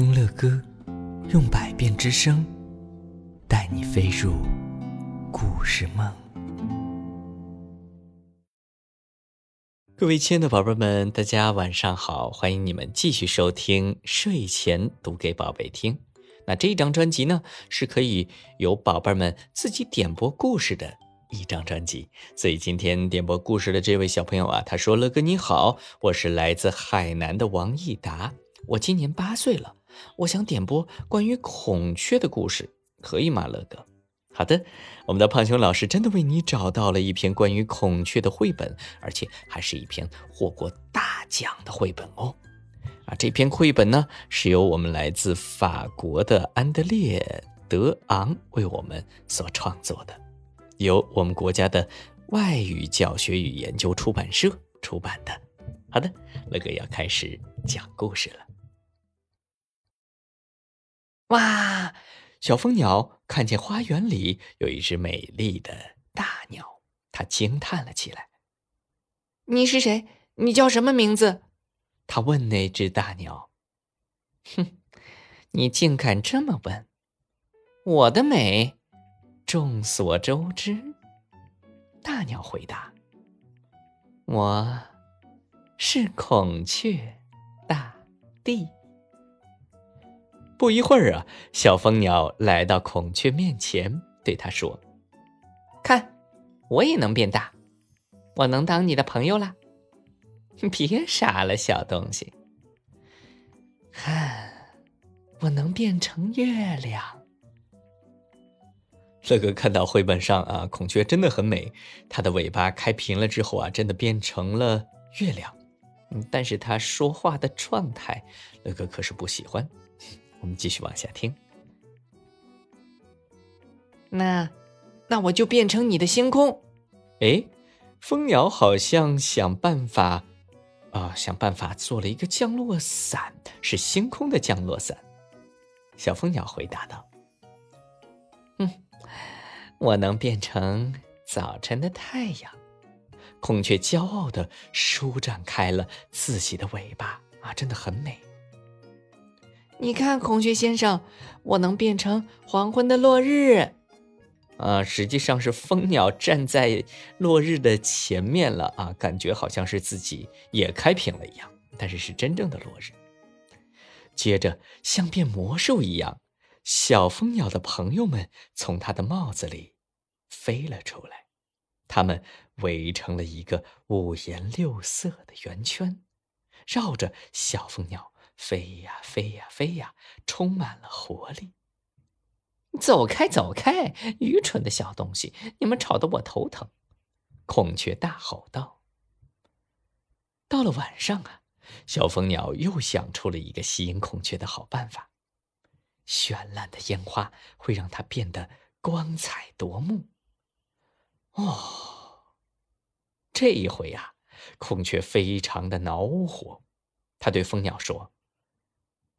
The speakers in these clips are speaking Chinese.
听乐歌，用百变之声，带你飞入故事梦。各位亲爱的宝贝们，大家晚上好！欢迎你们继续收听睡前读给宝贝听。那这一张专辑呢，是可以由宝贝们自己点播故事的一张专辑。所以今天点播故事的这位小朋友啊，他说：“乐哥你好，我是来自海南的王益达，我今年八岁了，我想点播关于孔雀的故事，可以吗？”乐哥。好的，我们的胖熊老师真的为你找到了一篇关于孔雀的绘本，而且还是一篇获过大奖的绘本哦。啊，这篇绘本呢是由我们来自法国的安德烈·德昂为我们所创作的，由我们国家的外语教学与研究出版社出版的。好的，乐哥要开始讲故事了。哇！小蜂鸟看见花园里有一只美丽的大鸟，它惊叹了起来。“你是谁？你叫什么名字？”它问那只大鸟。“哼，你竟敢这么问！我的美，众所周知。”大鸟回答。“我是孔雀大帝。”不一会儿啊，小蜂鸟来到孔雀面前，对它说：“看，我也能变大，我能当你的朋友啦！别傻了，小东西。看，我能变成月亮。”乐哥看到绘本上啊，孔雀真的很美，它的尾巴开平了之后啊，真的变成了月亮。嗯，但是它说话的状态，乐哥可是不喜欢。我们继续往下听。那，那我就变成你的星空。哎，蜂鸟好像想办法，啊，想办法做了一个降落伞，是星空的降落伞。小蜂鸟回答道：“嗯，我能变成早晨的太阳。”孔雀骄傲的舒展开了自己的尾巴，啊，真的很美。你看，孔雀先生，我能变成黄昏的落日。啊，实际上是蜂鸟站在落日的前面了啊，感觉好像是自己也开屏了一样，但是是真正的落日。接着，像变魔术一样，小蜂鸟的朋友们从它的帽子里飞了出来，它们围成了一个五颜六色的圆圈，绕着小蜂鸟。飞呀飞呀飞呀，充满了活力。走开，走开，愚蠢的小东西！你们吵得我头疼。孔雀大吼道。到了晚上啊，小蜂鸟又想出了一个吸引孔雀的好办法。绚烂的烟花会让它变得光彩夺目。哦，这一回啊，孔雀非常的恼火，他对蜂鸟说。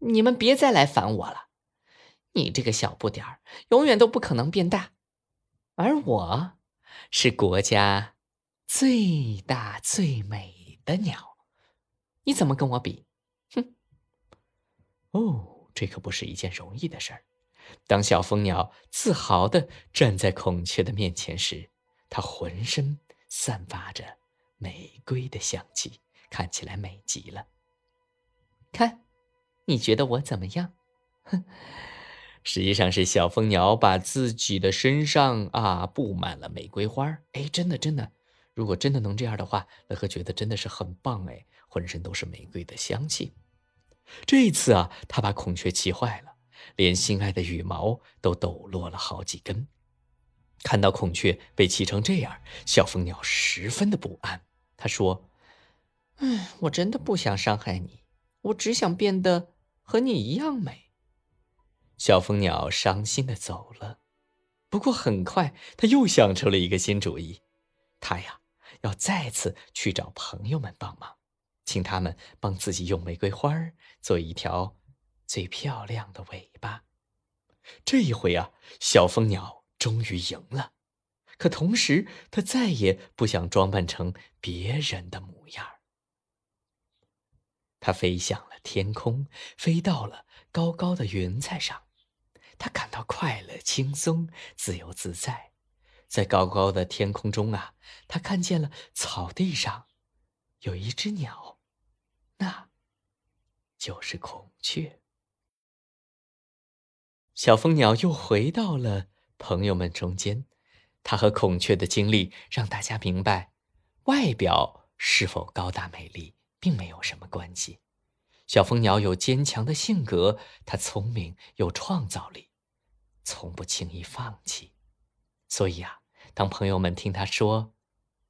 你们别再来烦我了！你这个小不点儿，永远都不可能变大，而我是国家最大最美的鸟，你怎么跟我比？哼！哦，这可不是一件容易的事儿。当小蜂鸟自豪的站在孔雀的面前时，它浑身散发着玫瑰的香气，看起来美极了。看。你觉得我怎么样？哼，实际上是小蜂鸟把自己的身上啊布满了玫瑰花哎，真的真的，如果真的能这样的话，乐呵觉得真的是很棒哎，浑身都是玫瑰的香气。这一次啊，他把孔雀气坏了，连心爱的羽毛都抖落了好几根。看到孔雀被气成这样，小蜂鸟十分的不安。他说：“嗯，我真的不想伤害你，我只想变得……”和你一样美。小蜂鸟伤心的走了，不过很快他又想出了一个新主意，他呀要再次去找朋友们帮忙，请他们帮自己用玫瑰花做一条最漂亮的尾巴。这一回啊，小蜂鸟终于赢了，可同时他再也不想装扮成别人的模样。它飞向了天空，飞到了高高的云彩上。它感到快乐、轻松、自由自在。在高高的天空中啊，它看见了草地上有一只鸟，那就是孔雀。小蜂鸟又回到了朋友们中间，它和孔雀的经历让大家明白，外表是否高大美丽并没有什么关系。小蜂鸟有坚强的性格，它聪明有创造力，从不轻易放弃。所以啊，当朋友们听他说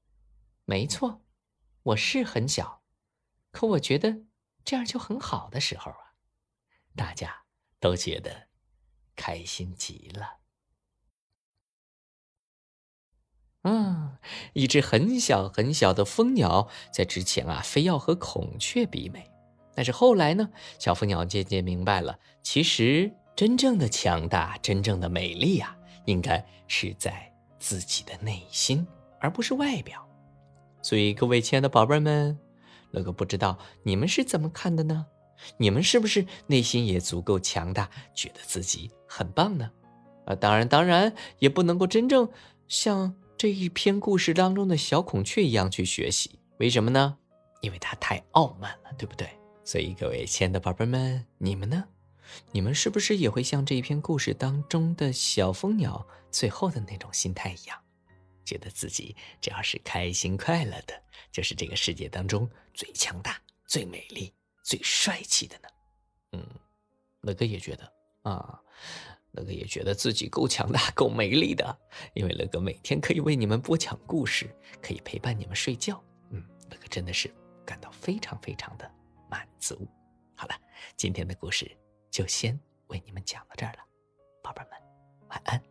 “没错，我是很小，可我觉得这样就很好”的时候啊，大家都觉得。开心极了。嗯，一只很小很小的蜂鸟，在之前啊，非要和孔雀比美。但是后来呢，小蜂鸟渐渐明白了，其实真正的强大、真正的美丽啊，应该是在自己的内心，而不是外表。所以，各位亲爱的宝贝们，乐哥不知道你们是怎么看的呢？你们是不是内心也足够强大，觉得自己很棒呢？啊，当然，当然也不能够真正像这一篇故事当中的小孔雀一样去学习。为什么呢？因为它太傲慢了，对不对？所以，各位亲爱的宝贝们，你们呢？你们是不是也会像这一篇故事当中的小蜂鸟最后的那种心态一样，觉得自己只要是开心快乐的，就是这个世界当中最强大、最美丽？最帅气的呢，嗯，乐哥也觉得啊，乐哥也觉得自己够强大、够美丽的，因为乐哥每天可以为你们播讲故事，可以陪伴你们睡觉，嗯，乐哥真的是感到非常非常的满足。好了，今天的故事就先为你们讲到这儿了，宝贝们，晚安。